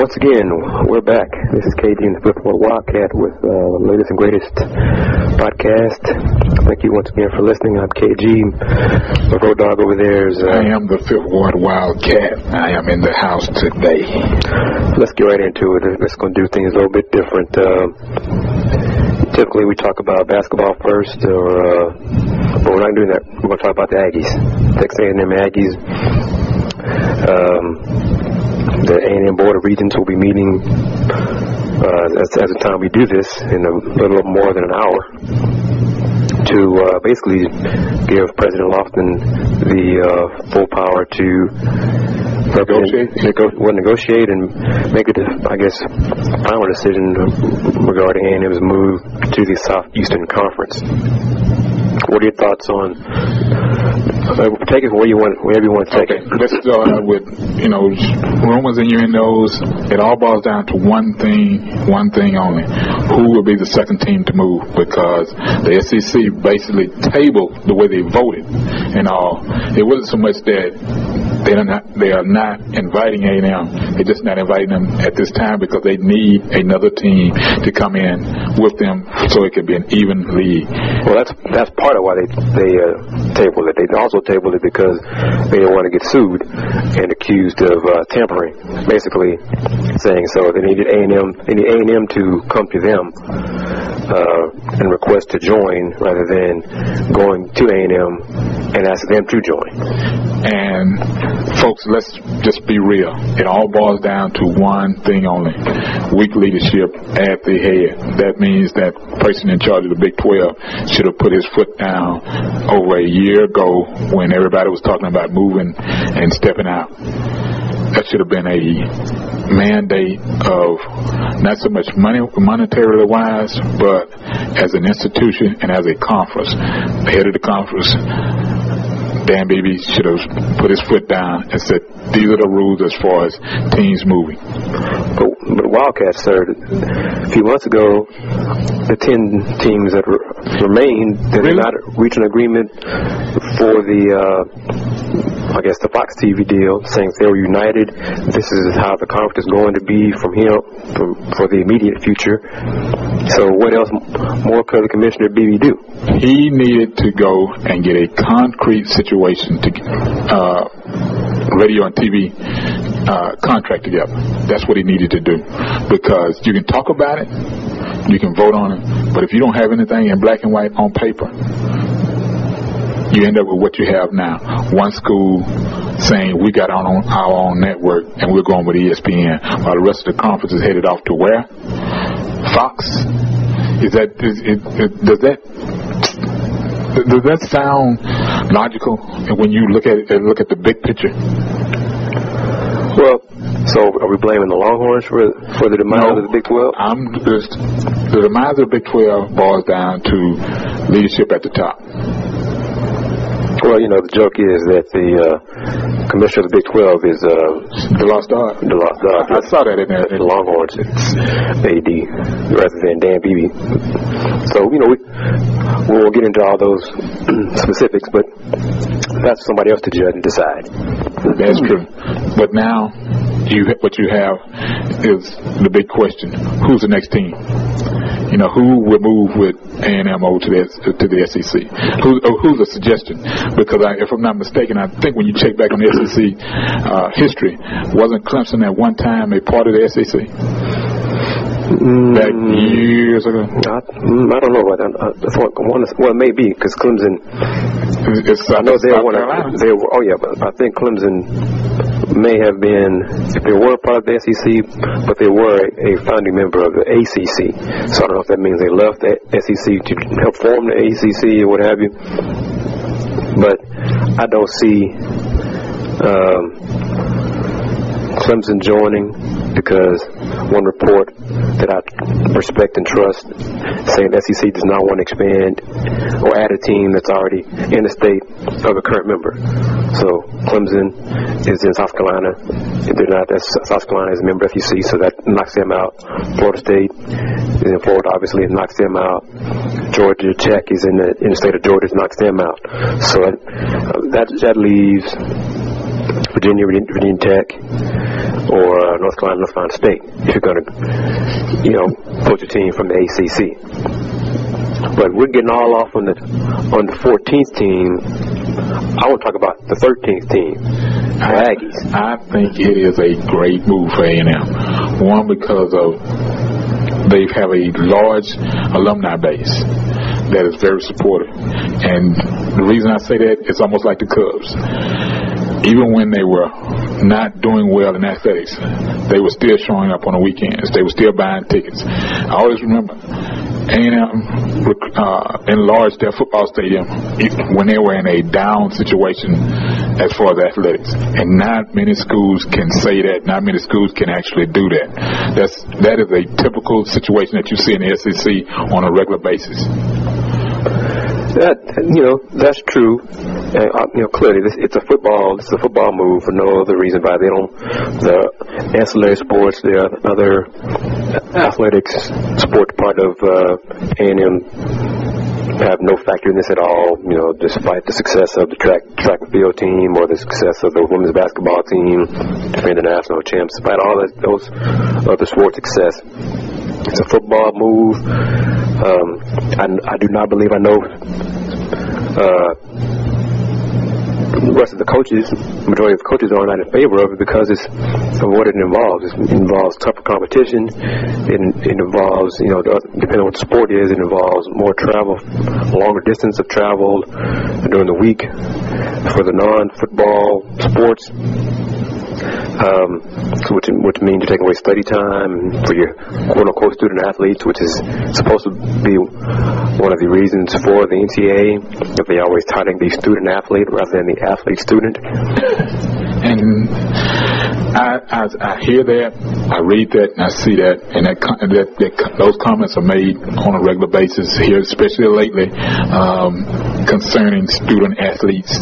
Once again, we're back. This is KG and the Football Wildcat with uh, the latest and greatest podcast. Thank you once again for listening. I'm KG. The road dog over there is. Uh, I am the Fifth Ward Wildcat. I am in the house today. Let's get right into it. Let's to do things a little bit different. Uh, typically, we talk about basketball first, or uh, but we're not doing that. We're going to talk about the Aggies. Texas A&M Aggies. Um, the A&M Board of Regents will be meeting uh, as the time we do this in a little more than an hour to uh, basically give President Loftin the uh, full power to negotiate, nego- well, negotiate and make a, I guess, final decision regarding A&M's move to the Southeastern Conference. What are your thoughts on? Uh, take it where you want, wherever you want to take Okay, it. let's start with, you know, rumors and innuendos. It all boils down to one thing, one thing only. Who will be the second team to move? Because the SEC basically tabled the way they voted and all. It wasn't so much that they are not they are not inviting A&M. They're just not inviting them at this time because they need another team to come in with them so it can be an even league. Well, that's that's part of why they they uh, tabled it. They also tabled it because they didn't want to get sued and accused of uh, tampering. Basically, saying so they needed A and M, they need A and M to come to them uh, and request to join rather than going to A and M and ask them to join. And folks, let's just be real. It all boils down to one thing only: weak leadership at the head. That means that person in charge of the Big 12 should have put his foot down over a year ago when everybody was talking about moving and stepping out. That should have been a mandate of not so much money monetarily wise, but as an institution and as a conference. The head of the conference Dan Beebe should have put his foot down and said, these are the rules as far as teams moving. But, but Wildcats, sir, a few months ago, the 10 teams that re- remained did Really? not reach an agreement for the, uh, I guess, the Fox TV deal, saying they were united. This is how the conference is going to be from here from, for the immediate future. So, what else more could the Commissioner Beebe do? He needed to go and get a concrete situation to uh, radio and TV uh, contract together. That's what he needed to do because you can talk about it, you can vote on it, but if you don't have anything in black and white on paper, you end up with what you have now. One school saying we got our own, our own network and we're going with ESPN, while the rest of the conference is headed off to where? Fox. Is that is, it, it, does that does that sound logical when you look at it, look at the big picture? Well, so are we blaming the Longhorns for for the demise of the Big 12? I'm just, the demise of the Big 12 boils down to leadership at the top. Well, you know, the joke is that the uh, commissioner of the Big 12 is uh, The lost dog. the lost dog. I saw that in there. the Longhorns. It's AD rather than Dan Beebe. So you know, we we'll get into all those specifics, but that's somebody else to judge and decide. That's true. But now, you what you have is the big question: Who's the next team? You know, who will move with A and M over to the to the SEC? Who, who's a suggestion? Because I, if I'm not mistaken, I think when you check back on the SEC uh, history, wasn't Clemson at one time a part of the SEC back years ago? I, mm, I don't know about that. I thought one, is- well, maybe because Clemson. It's, I know they South were one. Carolina. Of, they were. Oh yeah, but I think Clemson may have been, if they were part of the SEC, but they were a, founding member of the ACC. So I don't know if that means they left the SEC to help form the ACC or what have you. But I don't see um, Clemson joining because one report that I respect and trust saying the SEC does not want to expand or add a team that's already in the state of a current member. So Clemson is in South Carolina. They're not. That's, South Carolina is a member of SEC, so that knocks them out. Florida State is in Florida, obviously, it knocks them out. Georgia Tech is in the in the state of Georgia, it knocks them out. So uh, that that leaves Virginia, Virginia, Tech, or uh, North Carolina, North Carolina State if you're going to, you know, poach a team from the ACC. But we're getting all off on the on the 14th team. I want to talk about the 13th team, the Aggies. I think it is a great move for A&M. One because of they have a large alumni base that is very supportive, and the reason I say that it's almost like the Cubs. Even when they were not doing well in athletics, they were still showing up on the weekends. They were still buying tickets. I always remember A&M uh, enlarged their football stadium when they were in a down situation as far as athletics, and not many schools can say that. Not many schools can actually do that. That's that is a typical situation that you see in the SEC on a regular basis. That you know, that's true. And, uh, you know, clearly, this, it's a football. It's a football move for no other reason. But they don't. The ancillary sports, the other athletics sports part of uh, A&M have no factor in this at all. You know, despite the success of the track track and field team or the success of the women's basketball team, defending national champs, despite all that, those other sports success, it's a football move. Um, I, I do not believe I know uh, the rest of the coaches, majority of coaches are not in favor of it because it's of what it involves. It involves tougher competition. It, it involves, you know, depending on what the sport is, it involves more travel, longer distance of travel during the week for the non-football sports. Um, which, which means you're taking away study time for your quote-unquote student athletes, which is supposed to be one of the reasons for the NCAA, that they always touting the student athlete rather than the athlete student. And I, I, I hear that, I read that, and I see that, and that, that, that those comments are made on a regular basis here, especially lately, um, concerning student athletes.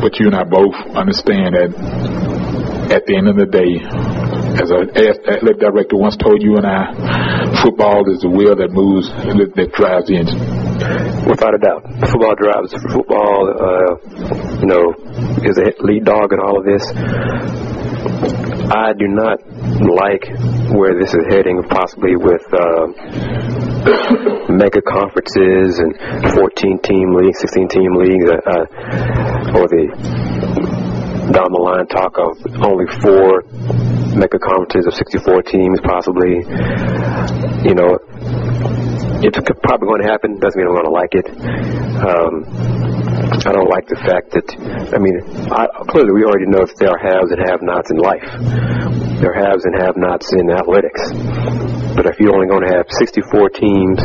But you and I both understand that at the end of the day, as an athletic director once told you and I, football is the wheel that moves, that, that drives the engine. Without a doubt, football drives. Football, uh, you know, is a lead dog in all of this. I do not like where this is heading, possibly with uh, mega conferences and 14 team leagues, 16 team leagues, uh, uh, or the down the line talk of only four mega conferences of 64 teams, possibly. You know, it's probably going to happen. Doesn't mean I'm going to like it. Um, I don't like the fact that, I mean, I, clearly we already know that there are haves and have-nots in life. There are haves and have-nots in athletics. But if you're only going to have 64 teams,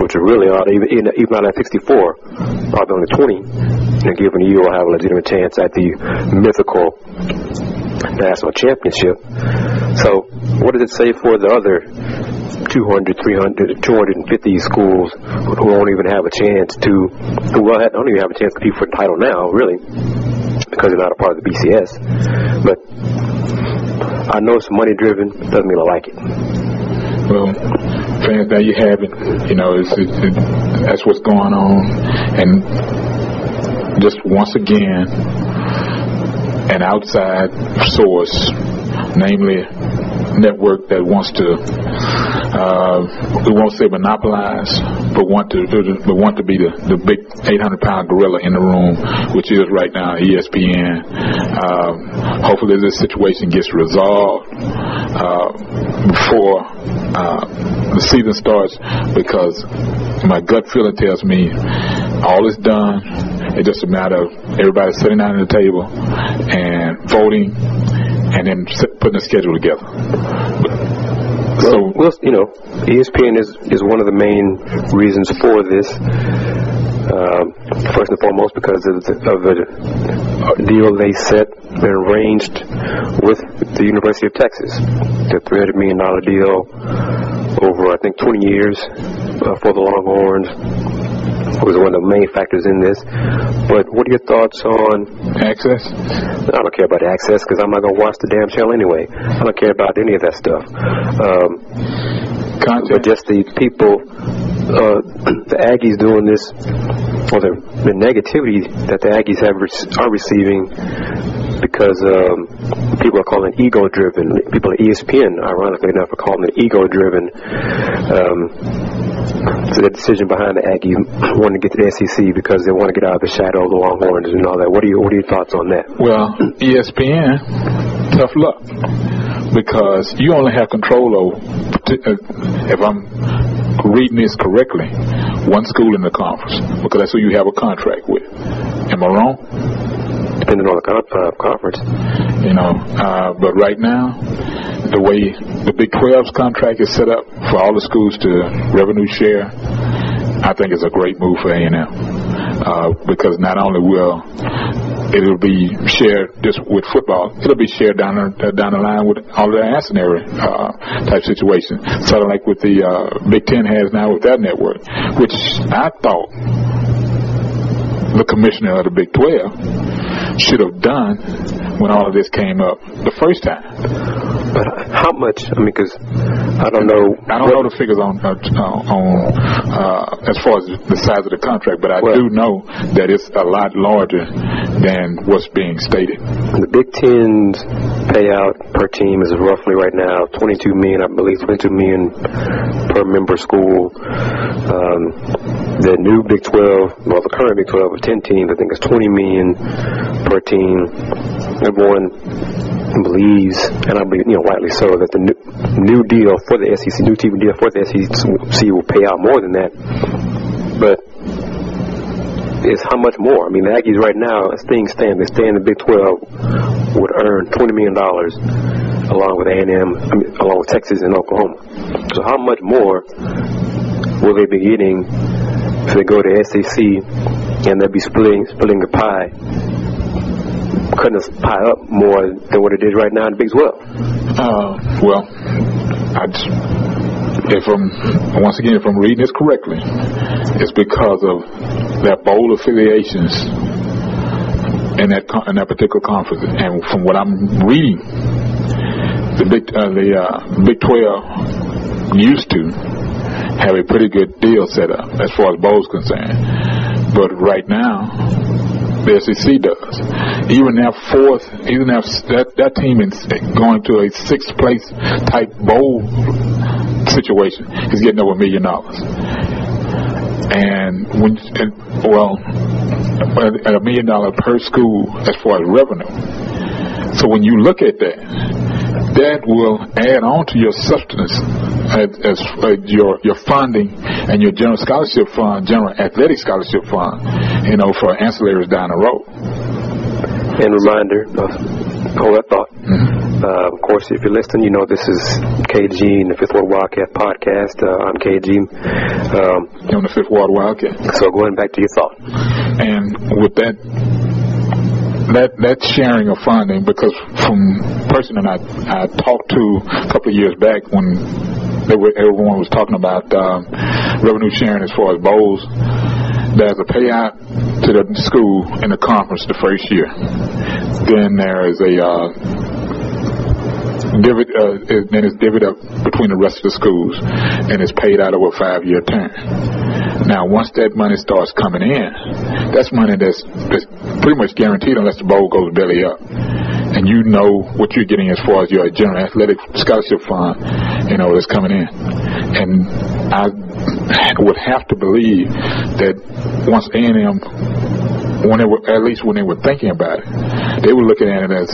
which are really odd, even, even out of 64, probably only 20 in a given you will have a legitimate chance at the mythical national championship. So, what does it say for the other 200, 300, 250 schools who won't even have a chance to, who don't even have a chance to compete for the title now, really, because they're not a part of the BCS. But I know it's money driven, doesn't mean I like it. Well, fans, there you have it. You know, it's, it, it, that's what's going on. And just once again, an outside source, namely network that wants to uh, we won't say monopolize, but want to but want to be the, the big 800 pound gorilla in the room, which is right now ESPN. Um, hopefully, this situation gets resolved uh, before uh, the season starts, because my gut feeling tells me all is done. It's just a matter of everybody sitting down at the table and voting, and then putting a schedule together. So, well, you know, ESPN is is one of the main reasons for this. Um, first and foremost, because of the, of the deal they set and arranged with the University of Texas, the $300 million deal over, I think, 20 years uh, for the Longhorns was one of the main factors in this. But what are your thoughts on access? I don't care about access because I'm not going to watch the damn show anyway. I don't care about any of that stuff. Um, but just the people, uh, the Aggies doing this, or the, the negativity that the Aggies have re- are receiving because um, people are calling it ego-driven. People at ESPN, ironically enough, are calling it ego-driven. Um, so the decision behind the Aggies wanting to get to the SEC because they want to get out of the shadow of the Longhorns and all that. What are your What are your thoughts on that? Well, ESPN, tough luck because you only have control over. If I'm reading this correctly, one school in the conference because that's who you have a contract with. Am I wrong? Depending on the con- uh, conference. You know, uh, but right now, the way the Big 12's contract is set up for all the schools to revenue share, I think it's a great move for A&M uh, because not only will it'll be shared just with football. It'll be shared down the, down the line with all the ancillary uh, type situations, sort of like what the uh, Big Ten has now with that network, which I thought the commissioner of the Big 12 should have done when all of this came up the first time. But how much? I mean, because I don't know. I don't know the figures on uh, on uh, as far as the size of the contract, but I well, do know that it's a lot larger than what's being stated. The Big Ten's payout per team is roughly right now 22 million, I believe, 22 million per member school. Um, the new Big 12, well, the current Big 12 of 10 teams, I think is 20 million per team. Everyone believes, and I believe, you know, rightly so, that the new, new deal for the SEC, new TV deal for the SEC will pay out more than that. But it's how much more? I mean, the Aggies right now, as things stand, they stay in the Big 12, would earn $20 million along with A&M, I mean, along with Texas and Oklahoma. So how much more will they be getting if they go to SEC and they'll be splitting, splitting the pie the pie up more than what it is right now in the Big 12? Uh, well, I just, if I'm once again, if I'm reading this correctly, it's because of their bowl affiliations in that in that particular conference. And from what I'm reading, the Big uh, the uh, Big 12 used to have a pretty good deal set up as far as bowls concerned. But right now, SEC does. Even that fourth, even now that that team is going to a sixth place type bowl situation is getting over a million dollars. And when, and, well, at a million dollar per school as far as revenue. So when you look at that, that will add on to your substance as, as your your funding and your general scholarship fund, general athletic scholarship fund, you know, for ancillaries down the road. And reminder, uh, hold that thought. Mm-hmm. Uh, of course, if you're listening, you know this is KG and the Fifth Ward Wildcat podcast. Uh, I'm KG. Um, on the Fifth Ward Wildcat. So going back to your thought. And with that that that sharing of funding because from person that I I talked to a couple of years back when they were, everyone was talking about um, revenue sharing as far as bowls. There's a payout to the school in the conference the first year. Then there is a uh, divvy, uh, then it's divvied up between the rest of the schools, and it's paid out over a five-year term. Now, once that money starts coming in, that's money that's, that's pretty much guaranteed unless the bowl goes belly up. And you know what you're getting as far as your general athletic scholarship fund, you know, that's coming in. And I would have to believe that once A&M when they were, at least when they were thinking about it, they were looking at it as,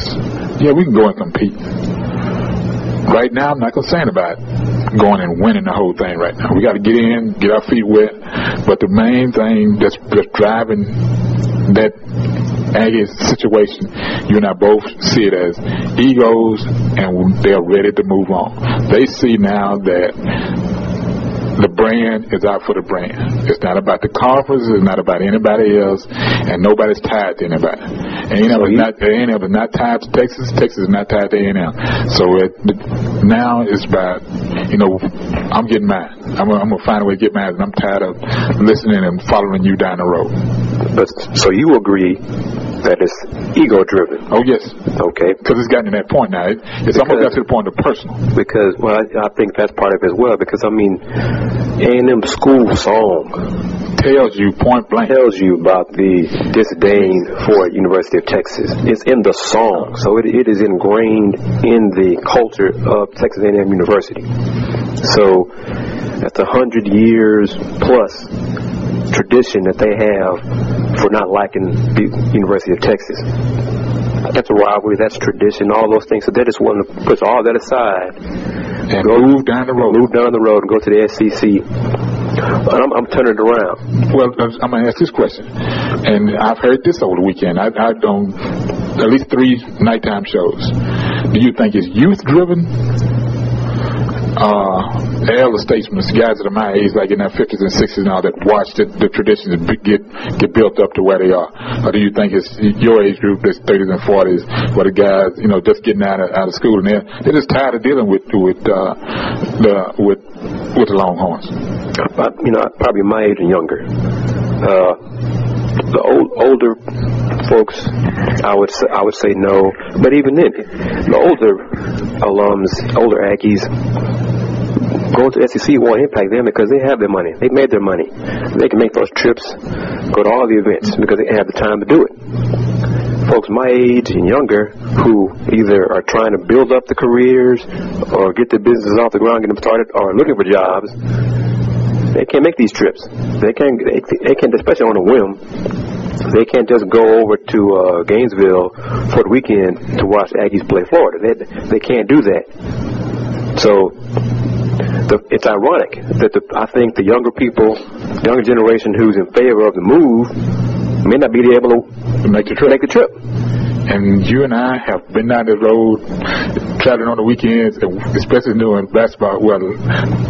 yeah, we can go and compete. Right now, I'm not concerned about going and winning the whole thing right now. We got to get in, get our feet wet. But the main thing that's, that's driving that Aggie situation, you and I both see it as egos, and they're ready to move on. They see now that the brand is out for the brand. It's not about the conference. It's not about anybody else, and nobody's tied to anybody. A&M is not A&M is not tied to Texas. Texas is not tied to A&M. So it, now it's about you know I'm getting mine. I'm, I'm gonna find a way to get mine, and I'm tired of listening and following you down the road. But so you agree that it's ego driven. Oh yes. Okay. Because it's gotten to that point now. It, it's because, almost got to the point of personal. Because well, I, I think that's part of it as well. Because I mean, A&M school song tells you point blank. Tells you about the disdain for University of Texas. It's in the song, so it, it is ingrained in the culture of Texas A&M University. So that's a hundred years plus tradition that they have for not liking the University of Texas. That's a rivalry, that's tradition, all those things. So they just want to put all that aside and go, move down the road. Move down the road and go to the SEC. I'm, I'm turning it around. Well, I'm going to ask this question, and I've heard this over the weekend. I, I've done at least three nighttime shows. Do you think it's youth driven uh, elder statesmen, guys that are my age, like in their 50s and 60s now, that watch the, the traditions get get built up to where they are? Or do you think it's your age group that's 30s and 40s, where the guys, you know, just getting out of, out of school and they're, they're just tired of dealing with with uh, the with with the Longhorns? Uh, you know, probably my age and younger. Uh, the old, older folks, I would say, I would say no. But even then, the older alums, older Aggies, going to SEC won't impact them because they have their money. They've made their money. They can make those trips, go to all the events because they have the time to do it. Folks my age and younger who either are trying to build up the careers or get their businesses off the ground, get them started, or looking for jobs, they can't make these trips. They can't. They, they can't, especially on a whim. They can't just go over to uh, Gainesville for the weekend to watch Aggies play Florida. They they can't do that. So the, it's ironic that the, I think the younger people, younger generation who's in favor of the move, may not be able to make the trip. Make the trip. And you and I have been down the road traveling on the weekends, especially during basketball, well,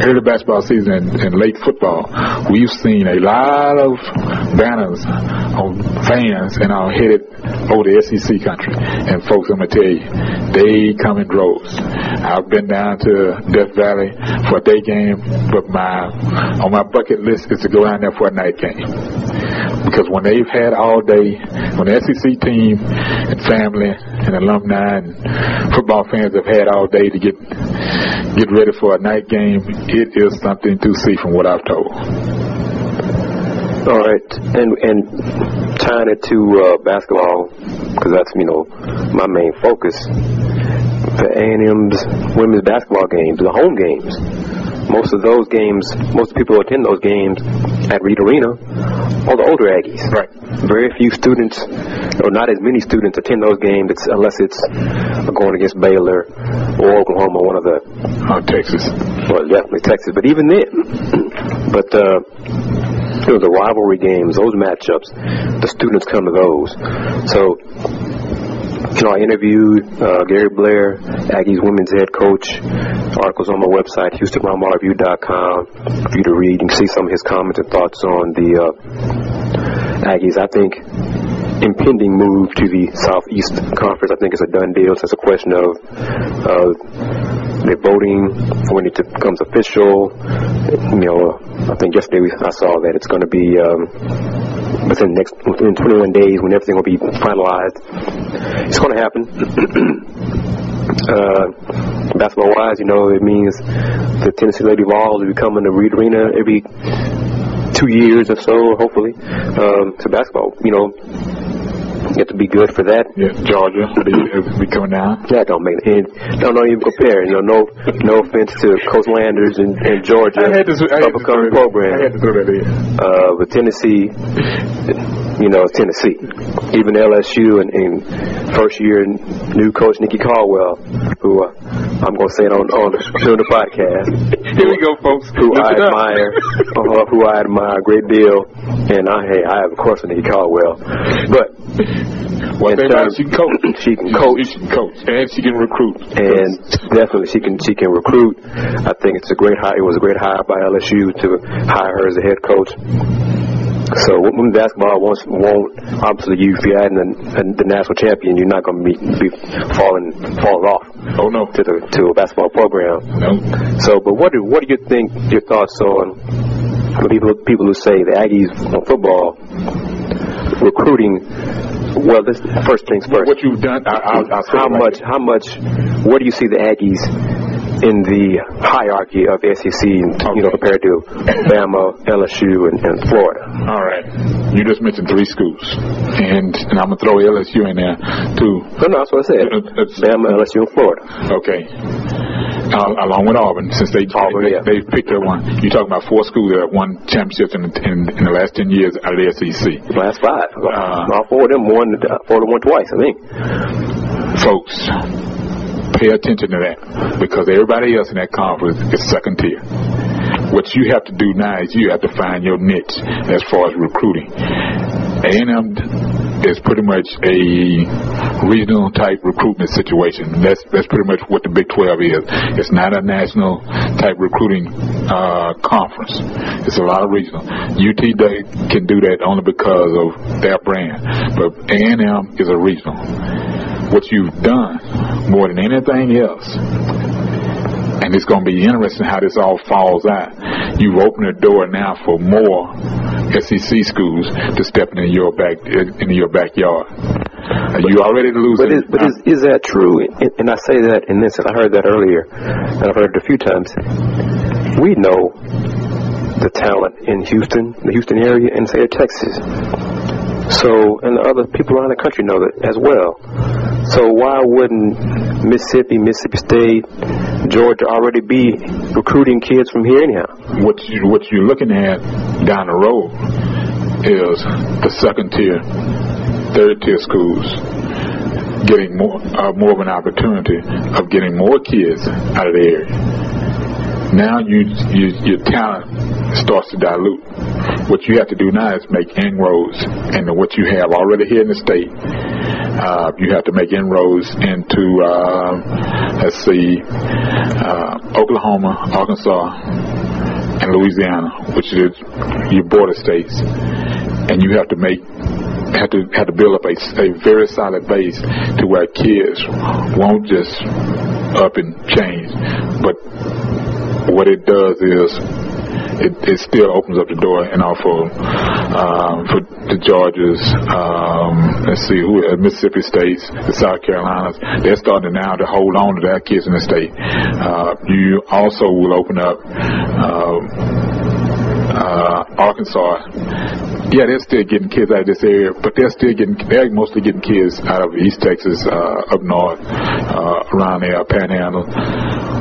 early basketball season and, and late football. We've seen a lot of banners on fans and are headed over the SEC country. And folks, I'm going to tell you, they come in droves. I've been down to Death Valley for a day game, but my on my bucket list is to go down there for a night game. Because when they've had all day, when the SEC team and family and alumni and football fans have had all day to get get ready for a night game, it is something to see from what I've told. All right, and and tying it to uh, basketball because that's you know my main focus. The A&M's women's basketball games, the home games. Most of those games, most people attend those games at Reed Arena are the older Aggies. Right. Very few students, or not as many students, attend those games it's, unless it's going against Baylor or Oklahoma, one of the. Oh, Texas. Well, definitely Texas. But even then, but. Uh, you know, the rivalry games, those matchups, the students come to those. So you know, I interviewed uh, Gary Blair, Aggies women's head coach. Articles on my website, HoustonMarmarReview.com, for you to read. You can see some of his comments and thoughts on the uh, Aggies. I think impending move to the Southeast Conference, I think it's a done deal. So it's a question of uh, the voting when it becomes official. You know, I think yesterday I saw that it's going to be. Um, within next within 21 days when everything will be finalized. It's going to happen. uh, basketball wise, you know, it means the Tennessee Lady Vols will be coming to Reed Arena every two years or so, hopefully. Um, to basketball, you know, get to be good for that. Yeah, Georgia be, be coming down. Yeah, don't make it. Don't, don't even compare. You know, no no offense to Coach Landers and, and Georgia, I had to, I had to program. I had to throw that in. Uh, but Tennessee, you know, Tennessee. Even LSU and, and first year new coach Nikki Caldwell, who uh, I'm going to say it on on the podcast. Here we go, folks. Who I admire, uh, who I admire a great deal, and I hey, I have a course Nikki Caldwell, but one thing about she can coach. She can coach. She can coach, and she can recruit. And definitely, she can she can recruit. I think it's a great hire. It was a great hire by LSU to hire her as a head coach. So women's basketball won't, won't obviously you if you're adding the, the national champion, you're not going to be, be falling falling off. Oh no, to the to a basketball program. No. So, but what do what do you think? Your thoughts on people people who say the Aggies on football recruiting well, this first things first. What you've done, I, I, I how much? How much? Where do you see the Aggies in the hierarchy of the SEC, okay. you know, compared to Bama, LSU, and, and, Florida. All right. You just mentioned three schools, and, and I'm gonna throw LSU in there too. No, no, that's what I said. Uh, Bama, LSU, and Florida. Okay. Uh, along with Auburn, since they Auburn, they, yeah. they picked up one. You're talking about four schools that have won championships in, in, in the last ten years out of the SEC. Last five. Uh, All four of them won. Four of them won twice, I think. Folks, pay attention to that because everybody else in that conference is second tier. What you have to do now is you have to find your niche as far as recruiting. A&M is pretty much a regional type recruitment situation. That's that's pretty much what the Big 12 is. It's not a national type recruiting uh, conference. It's a lot of regional. UT Day can do that only because of their brand, but A&M is a regional. What you've done more than anything else and it's going to be interesting how this all falls out. You've opened the door now for more SEC schools to step into your back into your backyard. Are you already losing? But, is, but is, is that true? And, I say that in this, and I heard that earlier, and I've heard it a few times. We know the talent in Houston, the Houston area, and say Texas. So, and the other people around the country know that as well. So why wouldn't Mississippi, Mississippi State, Georgia already be recruiting kids from here anyhow? What you what you're looking at down the road is the second tier, third tier schools getting more uh, more of an opportunity of getting more kids out of the area. Now you, you your talent starts to dilute. What you have to do now is make inroads into what you have already here in the state. Uh, you have to make inroads into, uh, let's see, uh, Oklahoma, Arkansas, and Louisiana, which is your border states, and you have to make have to have to build up a, a very solid base to where kids won't just up and change, but what it does is it, it still opens up the door and also um, for the Georgias, um, let's see, who uh, Mississippi States, the South Carolinas, they're starting now to hold on to their kids in the state. Uh, you also will open up uh, uh, Arkansas. Yeah, they're still getting kids out of this area, but they're still getting, they're mostly getting kids out of East Texas, uh, up north, uh, around there, Panhandle.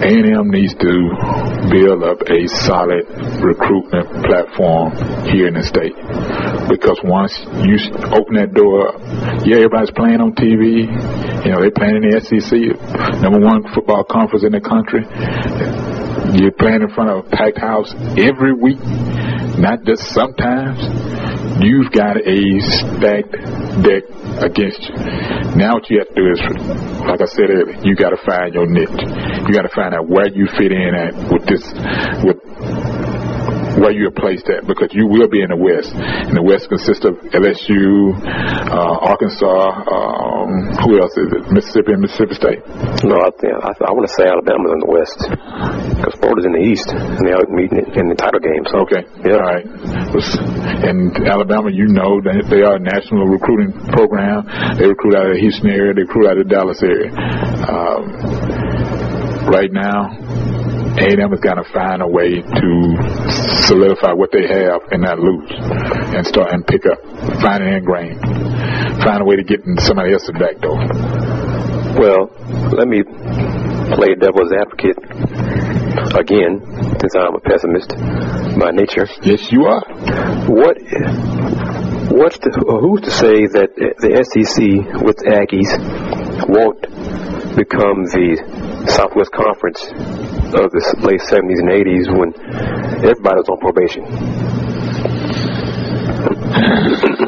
A&M needs to build up a solid recruitment platform here in the state. Because once you open that door, yeah, everybody's playing on TV. You know, they're playing in the SEC, number one football conference in the country. You're playing in front of a packed house every week, not just sometimes. You've got a stacked deck against you. Now what you have to do is, like I said earlier, you got to find your niche. You got to find out where you fit in at with this, with where you're placed at because you will be in the West. And the West consists of LSU, uh, Arkansas, um, who else is it? Mississippi and Mississippi State. No, I, think, I, I want to say Alabama's in the West because Florida's in the East and they are meeting in the title game. So. Okay. Yeah. All right. And Alabama, you know that they are a national recruiting program. They recruit out of the Houston area. They recruit out of the Dallas area. Um, right now, a&M has got to find a way to solidify what they have and not lose, and start and pick up, find an grain, find a way to get in somebody else's back door. Well, let me play devil's advocate again, since I'm a pessimist by nature. Yes, you are. What? What's the, who's to say that the SEC with Aggies won't become the Southwest Conference of the late 70s and 80s when everybody was on probation.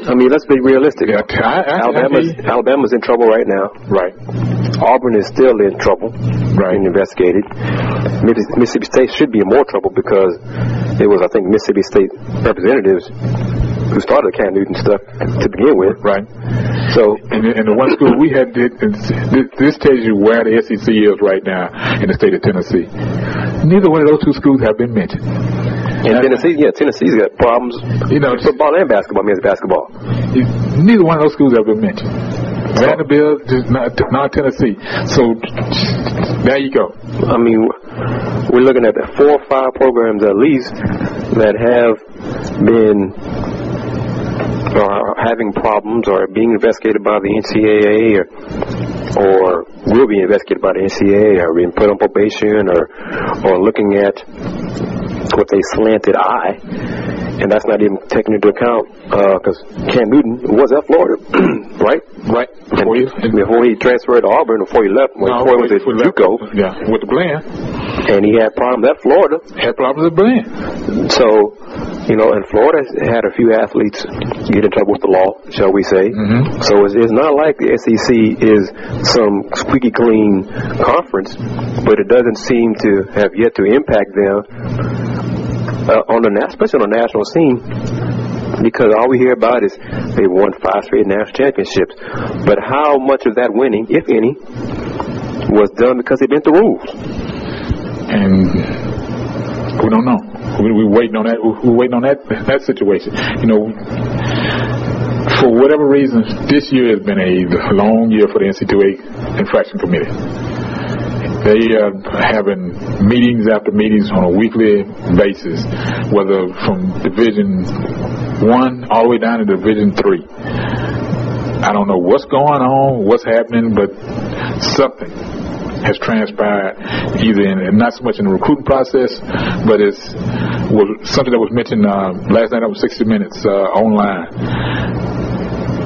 I mean, let's be realistic. Yeah, I, I, Alabama's, I Alabama's in trouble right now. Right. Auburn is still in trouble, right. being investigated. Mississippi State should be in more trouble because it was, I think, Mississippi State representatives who started the Cam Newton stuff to begin with. Right. So, and, and the one school we had, did, this tells you where the SEC is right now in the state of Tennessee. Neither one of those two schools have been mentioned. And Tennessee, yeah, Tennessee's got problems. You know, football and basketball means basketball. Neither one of those schools have been mentioned. Vanderbilt, not, not Tennessee. So There you go. I mean, we're looking at four or five programs at least that have been or having problems or being investigated by the NCAA or, or will be investigated by the NCAA or being put on probation or, or looking at with a slanted eye. And that's not even taken into account because uh, Cam Newton was at Florida, right? Right. Before he, before he transferred to Auburn, before he left, no, before he was at JUCO. Yeah, with the Blinn. And he had problems at Florida. Had problems at Blinn. So you know, and Florida had a few athletes get in trouble with the law, shall we say. Mm-hmm. So it's, it's, not like the SEC is some squeaky clean conference, but it doesn't seem to have yet to impact them uh, on the especially on the national scene. Because all we hear about is they won five straight national championships, but how much of that winning, if any, was done because they bent the rules? And we don't know. We, we're waiting on that. We're waiting on that that situation. You know, for whatever reason, this year has been a long year for the NCAA infraction committee. They are having meetings after meetings on a weekly basis, whether from Division One all the way down to Division Three. I don't know what's going on, what's happening, but something has transpired either in not so much in the recruiting process, but it's was something that was mentioned uh, last night on 60 Minutes uh, online.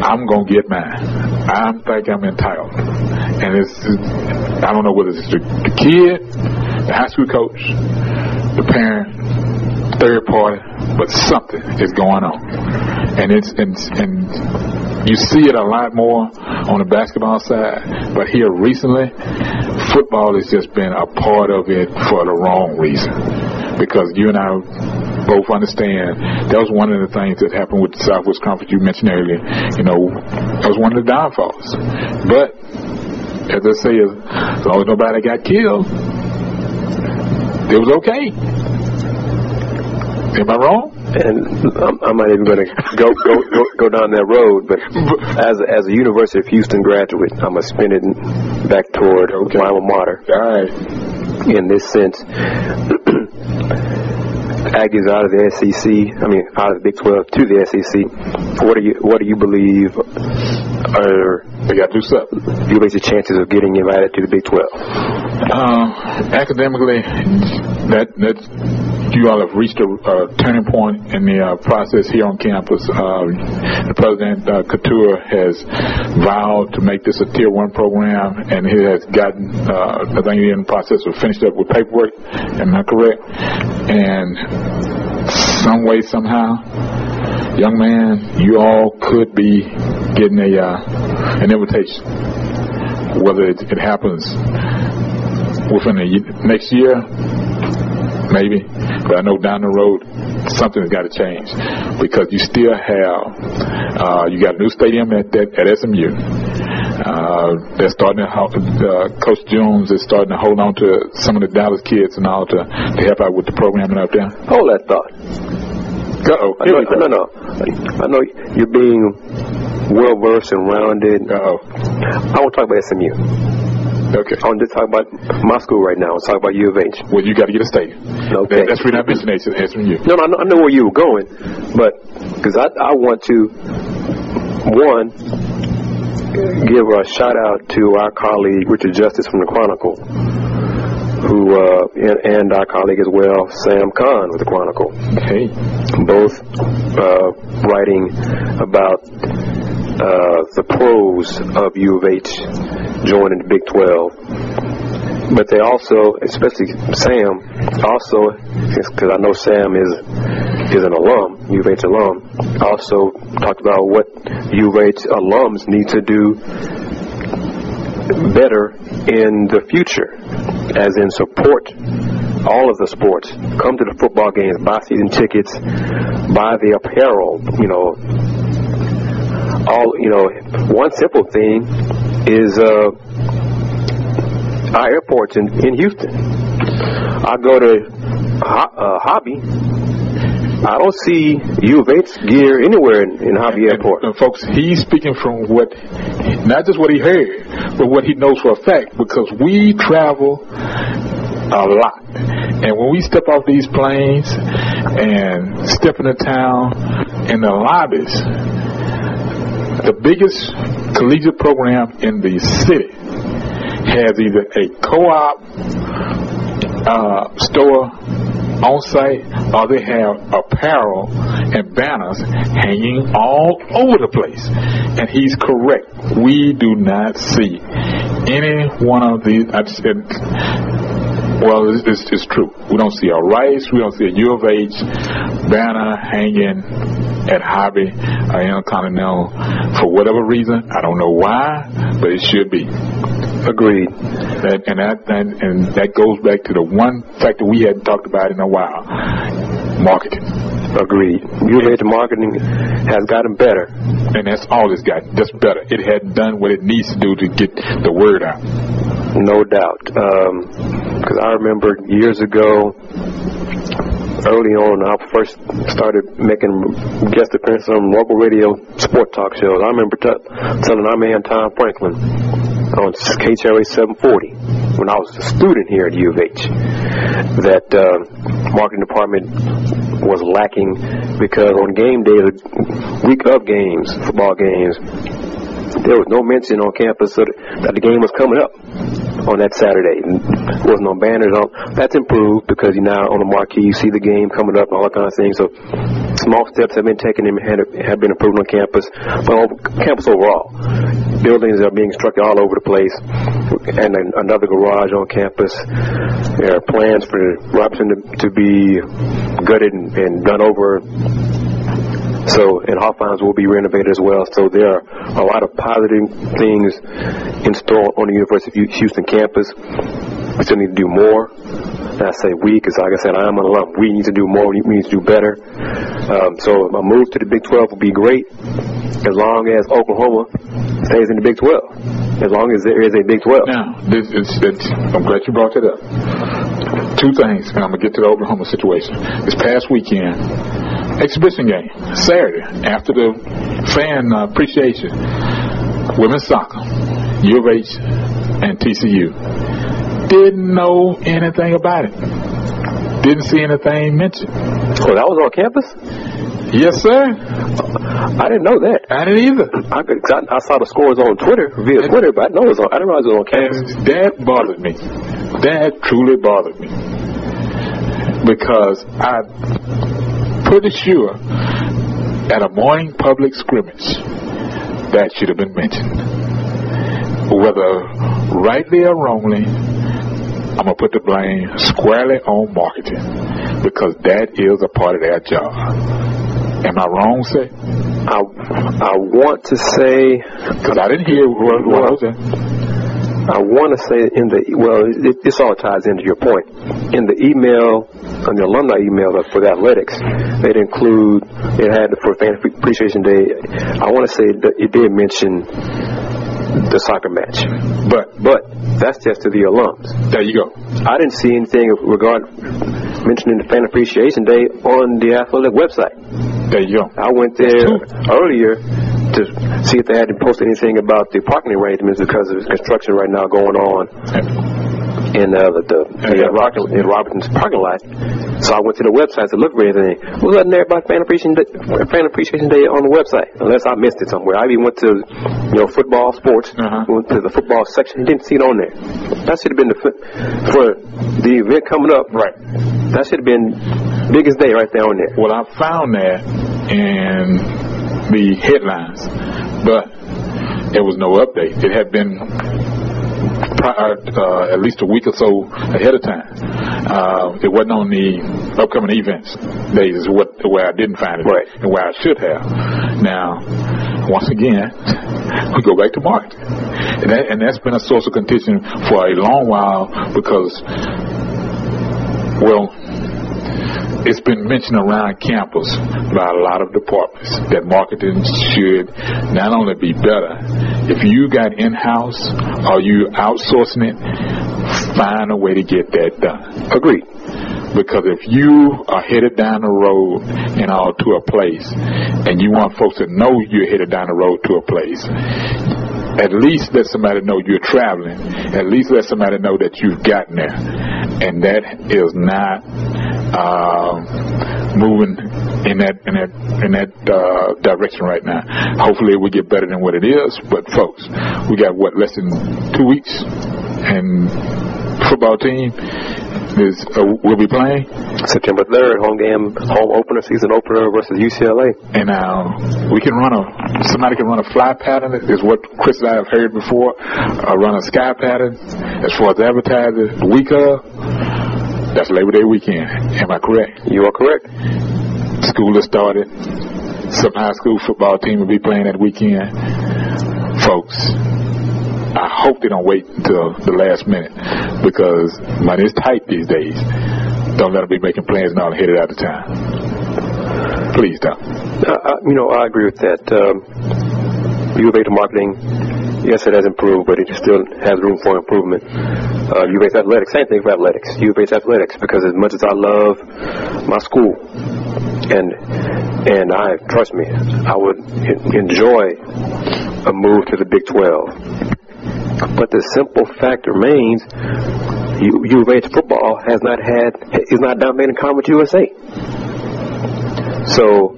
I'm gonna get mine. I think I'm entitled, and it's I don't know whether it's the, the kid, the high school coach, the parent, third party, but something is going on, and it's and, and you see it a lot more on the basketball side, but here recently, football has just been a part of it for the wrong reason. Because you and I both understand that was one of the things that happened with the Southwest Conference you mentioned earlier. You know, that was one of the downfalls. But as I say, as long as nobody got killed, it was okay. Am I wrong? And I'm, I'm not even going to go, go go go down that road. But as a, as a University of Houston graduate, I'm gonna spin it back toward okay. my alma mater. All right. In this sense, Aggies out of the SEC. I mean, out of the Big 12 to the SEC. What do you What do you believe are they got to do something? You base the chances of getting invited to the Big 12. Uh, academically, that that's you all have reached a uh, turning point in the uh, process here on campus. Uh, the president, uh, Khator, has vowed to make this a tier one program, and he has gotten, uh, I think, in the process of finished up with paperwork. Am I correct? And some way, somehow, young man, you all could be getting a uh, an invitation. Whether it, it happens within the next year, maybe, but I know down the road something's got to change because you still have uh, you got a new stadium at that, at SMU. Uh, they're starting to uh, Coach Jones is starting to hold on to some of the Dallas kids and all to, to help out with the programming up there. Hold that thought. Uh-oh. I know, no, no. I know you're being well versed and rounded. Uh-oh. I want to talk about SMU. Okay. I want to talk about my school right now. Let's talk about U of H. Well, you got to get a stadium. Okay. That, that's the reason I mentioned SMU. No, no, I know, I know where you were going, but because I, I want to, one, give a shout out to our colleague Richard Justice from the Chronicle, who uh, and, and, our colleague as well, Sam Khan with the Chronicle. Okay. Both uh, writing about uh, the pros of U of H joining the Big 12. But they also, especially Sam, also, because I know Sam is is an alum, U of H alum, also talked about what U of H alums need to do better in the future, as in support all of the sports. Come to the football games, buy season tickets, buy the apparel, you know. All you know, one simple thing is uh, our airports in, in Houston. I go to uh, Hobby. I don't see U of H gear anywhere in, in Hobby and, Airport. And, folks, he's speaking from what Not just what he heard, but what he knows for a fact, because we travel a lot. And when we step off these planes and step into town, in the lobbies, the biggest collegiate program in the city has either a co-op uh, store on site or they have apparel and banners hanging all over the place. And he's correct. We do not see any one of these. I said, well, it's, it's, it's, true. We don't see a Rice, we don't see a U of H banner hanging at Hobby or Intercontinental for whatever reason. I don't know why, but it should be. Agreed. And, and that and, and that goes back to the one factor we hadn't talked about in a while: marketing. Agreed. U of H marketing has gotten better, and that's all it's gotten, just better. It hadn't done what it needs to do to get the word out. No doubt. Because um, I remember years ago, early on, I first started making guest appearances on local radio sport talk shows. I remember t- telling our man Tom Franklin on KTRH 740 when I was a student here at U of H that uh, marketing department was lacking because on game day, the week of games, football games, there was no mention on campus that the game was coming up on that Saturday. There was no banners on. That's improved because you now on the marquee you see the game coming up and all that kind of thing. So small steps have been taken and have been improved on campus, but on campus overall. Buildings are being struck all over the place, and another garage on campus. There are plans for Robertson to, to be gutted and, and done over so, and Hofheinz will be renovated as well. So there are a lot of positive things in store on the University of Houston campus. We still need to do more. And I say we because, like I said, I'm an alum. We need to do more. We need to do better. Um, so a move to the Big 12 will be great as long as Oklahoma stays in the Big 12. As long as there is a Big 12. Now, this is, it's, I'm glad you brought it up. Two things, and I'm going to get to the Oklahoma situation. This past weekend, exhibition game Saturday after the fan uh, appreciation. Women's soccer, U of H, and TCU. Didn't know anything about it. Didn't see anything mentioned. Oh, that was on campus? Yes, sir. I didn't know that. I didn't either. I, I, I saw the scores on Twitter via and, Twitter, but I know it was on. I didn't realize it was on campus. That bothered me. That truly bothered me because I pretty sure at a morning public scrimmage that should have been mentioned. Whether rightly or wrongly, I'm going to put the blame squarely on marketing because that is a part of their job. Am I wrong, sir? I, I want to say. Because I didn't hear what, what I was saying. I want to say in the well, it, this all ties into your point. In the email, on the alumni email for the athletics, they'd include it had for Fan Appreciation Day. I want to say that it did mention the soccer match, but but that's just to the alums. There you go. I didn't see anything regard mentioning the Fan Appreciation Day on the athletic website. There you go. I went there earlier to see if they hadn't posted anything about the parking arrangements because of the construction right now going on in uh, the, the, the uh, Rock, in Robertson's parking lot. So I went to the website to look for anything. That there about Fan Appreciation Day, Fan Appreciation Day on the website? Unless I missed it somewhere. I even went to you know football, sports, uh-huh. went to the football section. Didn't see it on there. That should have been the for the event coming up. Right. That should have been biggest day right there on there. Well, I found that and the headlines, but there was no update. It had been prior, uh, at least a week or so ahead of time. Uh, it wasn't on the upcoming events days, is what where I didn't find it, right. and where I should have. Now, once again, we go back to marketing, and, that, and that's been a source of contention for a long while because, well it's been mentioned around campus by a lot of departments that marketing should not only be better, if you got in-house or you outsourcing it, find a way to get that done. Agreed. Because if you are headed down the road and all to a place, and you want folks to know you're headed down the road to a place, at least let somebody know you're traveling. At least let somebody know that you've gotten there. And that is not uh, moving in that in that in that uh, direction right now. Hopefully, it will get better than what it is. But folks, we got what less than two weeks, and football team is uh, will be playing September 3rd, home game, home opener, season opener versus UCLA. and uh, we can run a somebody can run a fly pattern is what Chris and I have heard before. Uh, run a sky pattern as far as advertising the week of. That's Labor Day weekend. Am I correct? You are correct. School has started. Some high school football team will be playing that weekend. Folks, I hope they don't wait until the last minute because money is tight these days. Don't let them be making plans now and headed out of town. Please don't. Uh, you know, I agree with that. Um, U of H marketing, yes, it has improved, but it still has room for improvement. Uh, U of H athletics, same thing for athletics. U of H athletics, because as much as I love my school, and and I trust me, I would enjoy a move to the Big 12. But the simple fact remains, U, U of H football has not had is not dominating Conference USA. So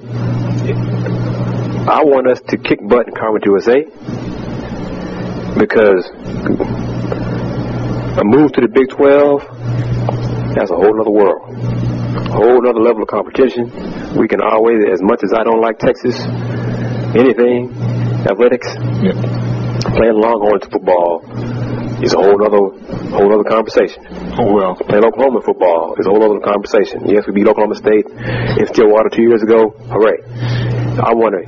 I want us to kick butt in Conference USA because a move to the Big 12, that's a whole other world. A whole other level of competition. We can always, as much as I don't like Texas, anything, athletics, Yeah. Playing Longhorns football is a whole other, whole other conversation. Oh, well, Playing Oklahoma football is a whole other conversation. Yes, we beat Oklahoma State in Stillwater two years ago. Hooray. I want to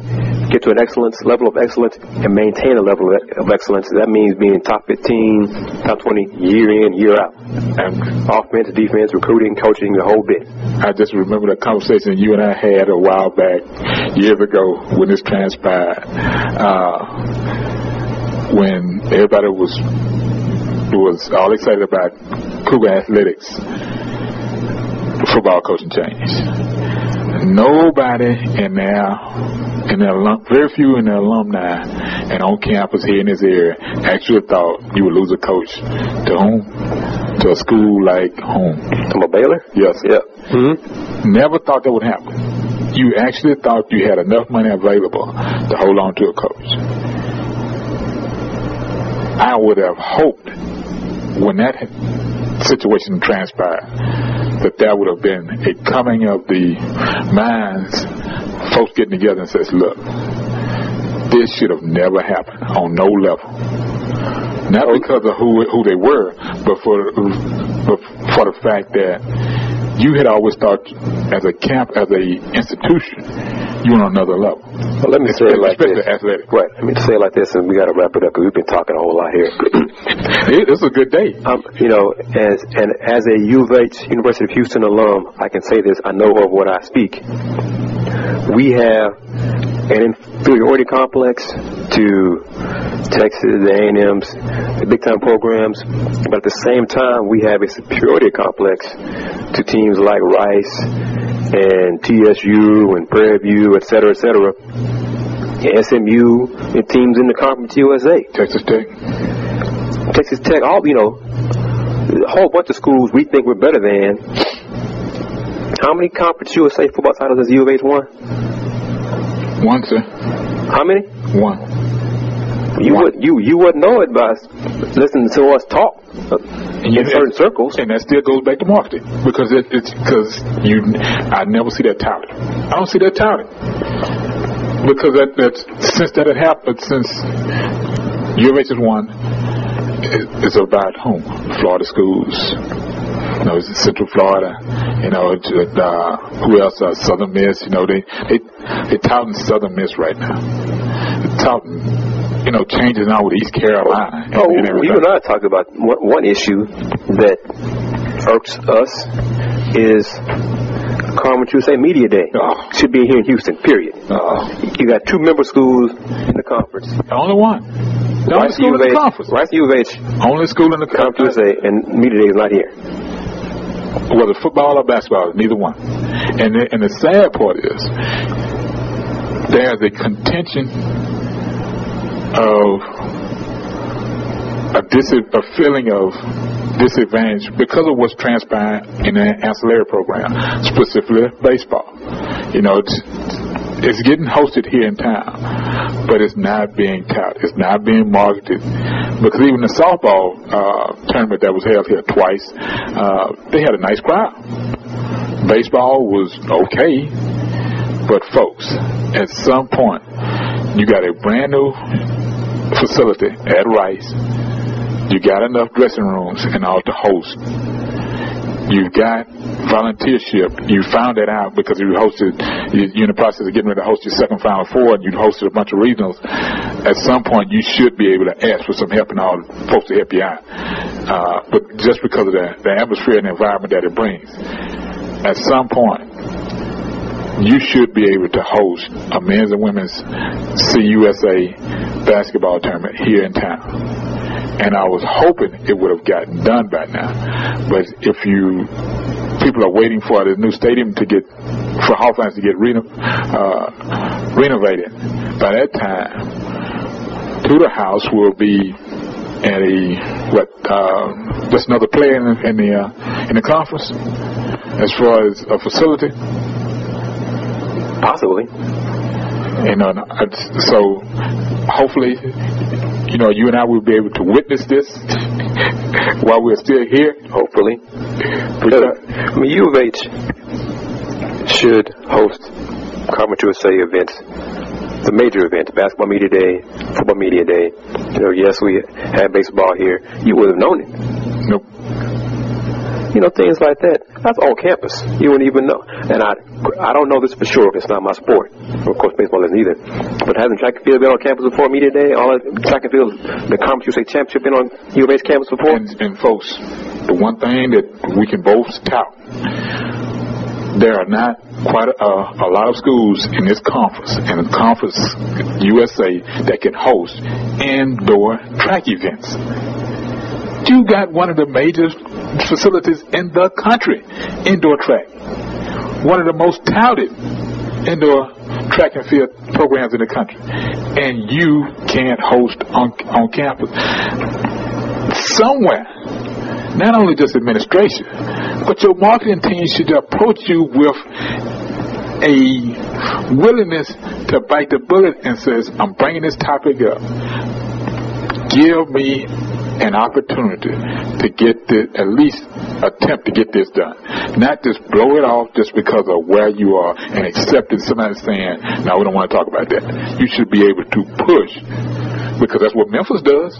get to an excellence, level of excellence, and maintain a level of of excellence. That means being top 15, top 20, year in, year out. and Offense, defense, recruiting, coaching, the whole bit. I just remember the conversation you and I had a while back, years ago, when this transpired. Uh, when everybody was was all excited about Cougar athletics, the football coaching change. Nobody in their in their alum, very few in their alumni and on campus here in this area actually thought you would lose a coach to whom? To a school like home. to a Baylor? Yes. Yeah. Mm-hmm. Never thought that would happen. You actually thought you had enough money available to hold on to a coach. I would have hoped when that situation transpired that there would have been a coming of the minds, folks getting together and says, look, this should have never happened on no level. Not oh. because of who who they were, but for but for the fact that you had always thought as a camp, as a institution, you were on another level. Well, let me say it like this. athletic. Right. Let me say it like this, and we got to wrap it up because we've been talking a whole lot here. It, it's a good day. um, you know, as and as a U of H University of Houston alum, I can say this. I know of what I speak. We have an inferiority complex to Texas, the A&M's, the big time programs, but at the same time, we have a superiority complex to teams like Rice and TSU and Prairie View, et cetera, et cetera. and SMU and teams in the Conference USA. Texas Tech. Texas Tech, all you know, a whole bunch of schools we think we're better than. How many Conference USA football titles has U of H won? One, sir. How many? One. You One. would you you wouldn't know it by listening to us talk in you- certain circles. And that still goes back to marketing because it, it's because you. I never see that touted. I don't see that touted because that that's since that had happened since U of H has won. It, it's about home, Florida schools. You know, Central Florida. You know, it's, uh, who else? Uh, Southern Miss. You know, they they they touting Southern Miss right now. They're touting, you know, changing out with East Carolina. and- Oh, and you and I talked about one, one issue that irks us is Conference USA Media Day. Oh. Should be here in Houston, period. Uh, You got two member schools in the conference. the only one. The only Rice school in the conference. Rice U of H, Only school in the Conference conference. USA, and Media Day is not here. Whether football or basketball, neither one. And the, and the sad part is there's a contention of a, dis- a feeling of disadvantage because of what's transpiring in the ancillary program, specifically baseball. You know, it's, it's getting hosted here in town, but it's not being touted. It's not being marketed. Because even the softball uh, tournament that was held here twice, uh, they had a nice crowd. Baseball was okay, but folks, at some point, you got a brand new facility at Rice. You got enough dressing rooms and all to host. You've got volunteership. You found that out because you hosted, you're in the process of getting ready to host your second Final Four, and you hosted a bunch of regionals. At some point, you should be able to ask for some help and all folks to help you out. Uh, but just because of the, the atmosphere and the environment that it brings, at some point, you should be able to host a men's and women's CUSA basketball tournament here in town and I was hoping it would have gotten done by now. But if you people are waiting for the new stadium to get for Hofheinz to get reno, uh, renovated, by that time, Tudor House will be at a what uh, just another player in, in the uh, in the conference as far as a facility. Possibly. You know, so hopefully you know, you and I will be able to witness this while we're still here. Hopefully. Because, uh, I mean, U of H should host Conference USA events, the major events, basketball media day, football media day. You know, yes, we had baseball here. You would have known it. Nope you know, things like that. That's on campus. You wouldn't even know. And I, I don't know this for sure. It's not my sport. Of course, baseball isn't either. But hasn't track and field been on campus before media day? All that track and field, the conference USA championship been on U of H campus before? And, and folks, the one thing that we can both tout, there are not quite a, a, lot of schools in this conference, in the conference USA, that can host indoor track events. You got one of the major facilities in the country, indoor track. One of the most touted indoor track and field programs in the country. And you can't host on, on campus. Somewhere, not only just administration, but your marketing team should approach you with a willingness to bite the bullet and says, I'm bringing this topic up. Give me an opportunity to get this, at least attempt to get this done. Not just blow it off just because of where you are and accepting somebody saying, no, we don't want to talk about that. You should be able to push because that's what Memphis does.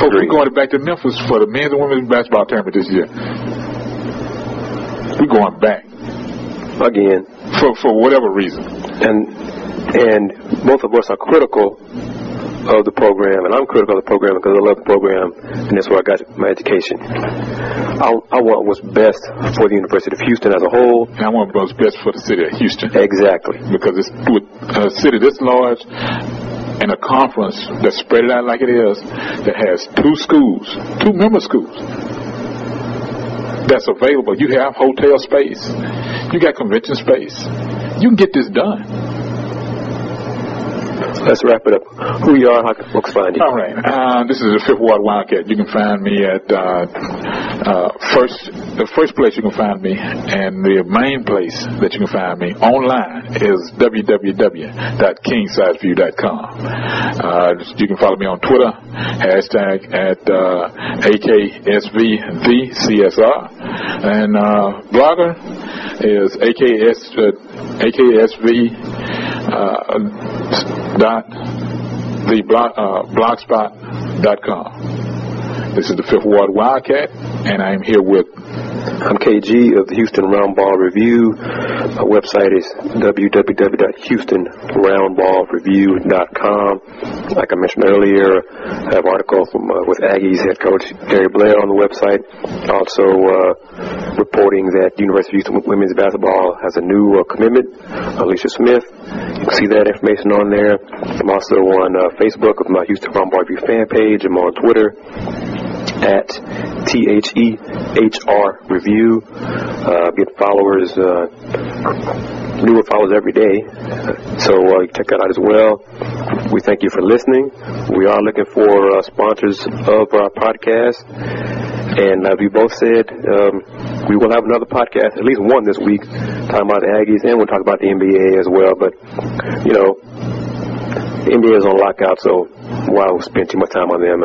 Folks, we're going back to Memphis for the men's and women's basketball tournament this year. We're going back. Again. For, for whatever reason. And, and both of us are critical of the program, and I'm critical of the program because I love the program, and that's where I got my education. I, I want what's best for the University of Houston as a whole. And I want what's best for the city of Houston. Exactly. Because it's with a city this large and a conference that's spread it out like it is, that has two schools, two member schools that's available. You have hotel space. You got convention space. You can get this done let's wrap it up. Who you are, how can folks find you? All right. Uh, this is the Fifth Ward Wildcat. You can find me at uh, uh, first. The first place you can find me, and the main place that you can find me online is www.kingssideview.com. Uh, you can follow me on Twitter, hashtag at uh, AKSVTheCSR, and uh, blogger is AKS AKSV dot the blog, uh, blogspot.com. This is the Fifth Ward Wildcat, and I am here with. I'm KG of the Houston Roundball Review. My website is www.houstonroundballreview.com. Like I mentioned earlier, I have articles from, uh, with Aggies head coach Gary Blair on the website. Also, uh, reporting that University of Houston women's basketball has a new uh, commitment, Alicia Smith. You can see that information on there. I'm also on uh, Facebook with my Houston Roundball Review fan page. I'm on Twitter at T-H-E-H-R Review. Uh, get followers, uh, newer followers every day. So uh, check that out as well. We thank you for listening. We are looking for uh, sponsors of our podcast. And as we both said, um, we will have another podcast, at least one this week, talking about the Aggies, and we'll talk about the NBA as well. But, you know, the NBA is on lockout, so why spend too much time on them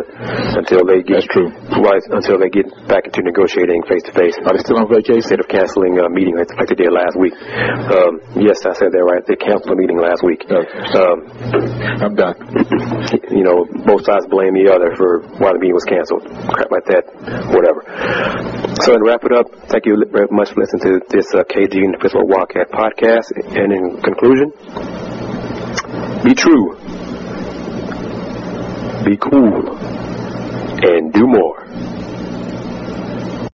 until they get That's true. right until they get back into negotiating face to face Are they still on vacation? instead of canceling a meeting like, like they did last week. Um, yes, I said that right. They canceled a meeting last week. Okay. Um, I'm done. you know, both sides blame the other for why the meeting was canceled. Crap like that, whatever. So to wrap it up, thank you very much for listening to this uh, KG and Fifth Ward Wildcat podcast. And in conclusion, be true, be cool and do more.